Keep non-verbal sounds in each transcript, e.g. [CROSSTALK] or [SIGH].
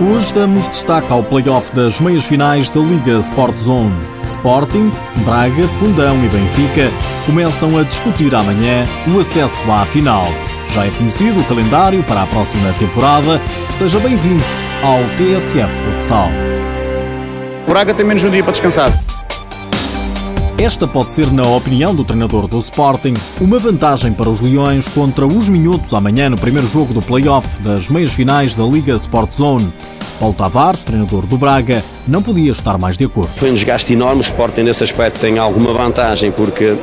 Hoje damos destaque ao play-off das meias finais da Liga Sport Zone. Sporting, Braga, Fundão e Benfica começam a discutir amanhã o acesso à final. Já é conhecido o calendário para a próxima temporada. Seja bem-vindo ao TSF Futsal. Braga tem menos um dia para descansar. Esta pode ser, na opinião do treinador do Sporting, uma vantagem para os Leões contra os Minhotos amanhã no primeiro jogo do play-off das meias finais da Liga Sport Zone. Paulo Tavares, treinador do Braga, não podia estar mais de acordo. Foi um desgaste enorme, o Sporting nesse aspecto tem alguma vantagem porque uh,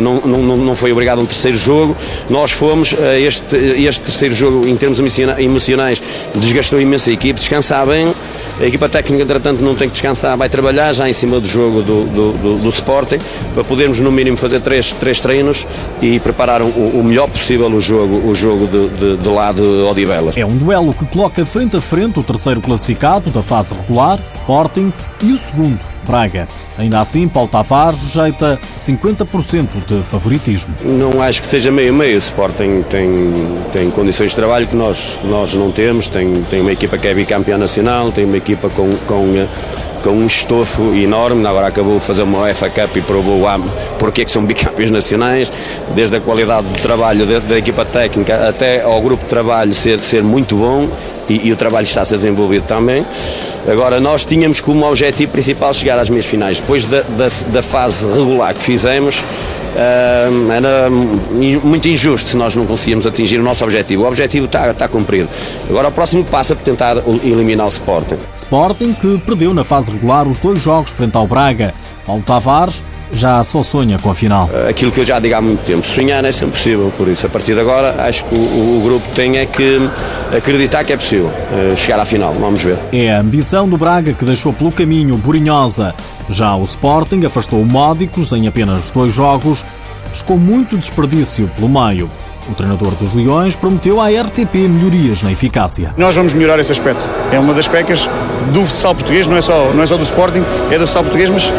não, não, não foi obrigado a um terceiro jogo. Nós fomos, uh, este, este terceiro jogo, em termos emocionais, desgastou imenso a equipe, descansar bem. A equipa técnica, entretanto, não tem que descansar, vai trabalhar já em cima do jogo do, do, do, do Sporting para podermos, no mínimo, fazer três, três treinos e preparar o, o melhor possível o jogo, o jogo de, de, de lado de Odivelas. É um duelo que coloca frente a frente o terceiro classificado da fase regular, Sporting, e o segundo, Braga. Ainda assim, Paulo Tavares rejeita 50% de favoritismo. Não acho que seja meio-meio. O Sporting tem, tem condições de trabalho que nós, nós não temos. Tem, tem uma equipa que é bicampeã nacional, tem uma equipa com, com com um estofo enorme, agora acabou de fazer uma UEFA Cup e provou porque é que são [LAUGHS] bicampeões nacionais, desde a qualidade do trabalho da, da, equipa técnica até ao grupo de trabalho ser, ser muito bom e, e o trabalho está a ser desenvolvido também. Agora, nós tínhamos como objetivo principal chegar às meias finais. Depois da, da, da fase regular que fizemos, Uh, era muito injusto se nós não conseguíamos atingir o nosso objetivo. O objetivo está, está cumprido. Agora o próximo passo é por tentar eliminar o Sporting. Sporting que perdeu na fase regular os dois jogos frente ao Braga. Paulo Tavares já só sonha com a final. Aquilo que eu já digo há muito tempo, sonhar é sempre possível, por isso a partir de agora acho que o, o grupo tem é que acreditar que é possível uh, chegar à final, vamos ver. É a ambição do Braga que deixou pelo caminho Burinhosa. Já o Sporting afastou o Módicos em apenas dois jogos, mas com muito desperdício pelo meio. O treinador dos Leões prometeu à RTP melhorias na eficácia. Nós vamos melhorar esse aspecto. É uma das pecas do futsal português, não é só, não é só do Sporting, é do futsal português, mas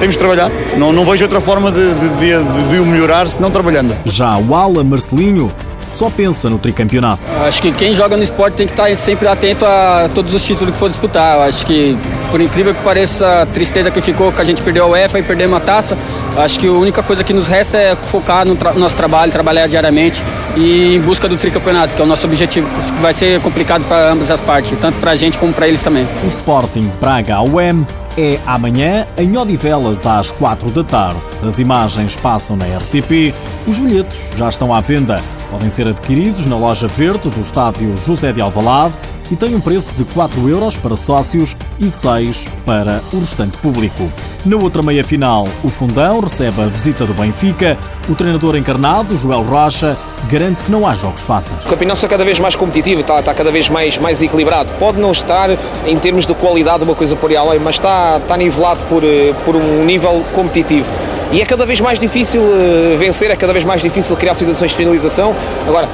temos de trabalhar. Não, não vejo outra forma de, de, de, de o melhorar se não trabalhando. Já o Ala Marcelinho só pensa no tricampeonato. Acho que quem joga no esporte tem que estar sempre atento a todos os títulos que for disputar. Acho que, por incrível que pareça, a tristeza que ficou que a gente perdeu a UEFA e perdeu uma taça, acho que a única coisa que nos resta é focar no tra nosso trabalho, trabalhar diariamente e em busca do tricampeonato, que é o nosso objetivo, que vai ser complicado para ambas as partes, tanto para a gente como para eles também. O Sporting Braga UEM é amanhã em Odivelas às 4 da tarde. As imagens passam na RTP, os bilhetes já estão à venda. Podem ser adquiridos na loja verde do estádio José de Alvalade e tem um preço de 4 euros para sócios e 6 para o restante público. Na outra meia-final, o Fundão recebe a visita do Benfica. O treinador encarnado, Joel Rocha, garante que não há jogos fáceis. O campeonato está cada vez mais competitivo, está, está cada vez mais, mais equilibrado. Pode não estar em termos de qualidade uma coisa por aí além, mas está, está nivelado por, eh, por um nível competitivo. E é cada vez mais difícil eh, vencer, é cada vez mais difícil criar situações de finalização. Agora,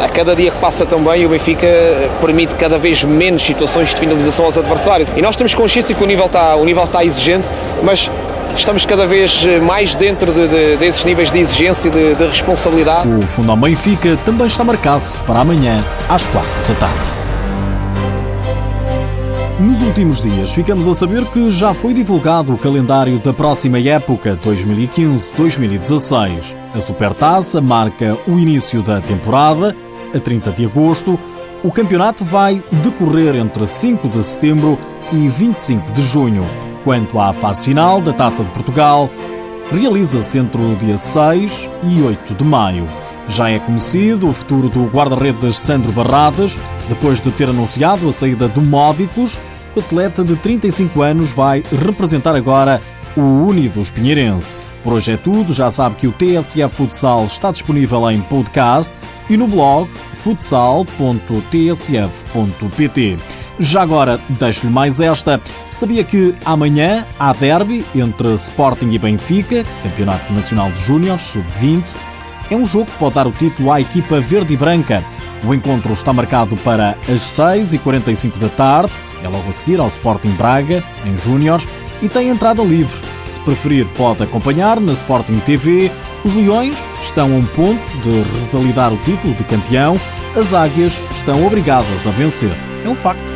a cada dia que passa também o Benfica permite cada vez menos situações de finalização aos adversários. E nós temos consciência que o nível está, o nível está exigente, mas estamos cada vez mais dentro de, de, desses níveis de exigência e de, de responsabilidade. O Fundão Benfica também está marcado para amanhã às quatro da tarde. Nos últimos dias, ficamos a saber que já foi divulgado o calendário da próxima época 2015-2016. A Supertaça marca o início da temporada, a 30 de agosto. O campeonato vai decorrer entre 5 de setembro e 25 de junho. Quanto à fase final da Taça de Portugal, realiza-se entre o dia 6 e 8 de maio. Já é conhecido o futuro do guarda-redes Sandro Barradas, depois de ter anunciado a saída do Módicos, o atleta de 35 anos vai representar agora o Unidos Pinheirense. Por hoje é tudo, já sabe que o TSF Futsal está disponível em podcast e no blog futsal.tsf.pt. Já agora, deixo-lhe mais esta. Sabia que amanhã há derby entre Sporting e Benfica, Campeonato Nacional de Júniores, sub-20. É um jogo que pode dar o título à equipa verde e branca. O encontro está marcado para as 6h45 da tarde, é logo a seguir ao Sporting Braga, em Júniores, e tem entrada livre. Se preferir, pode acompanhar na Sporting TV. Os Leões estão a um ponto de revalidar o título de campeão. As Águias estão obrigadas a vencer. É um facto.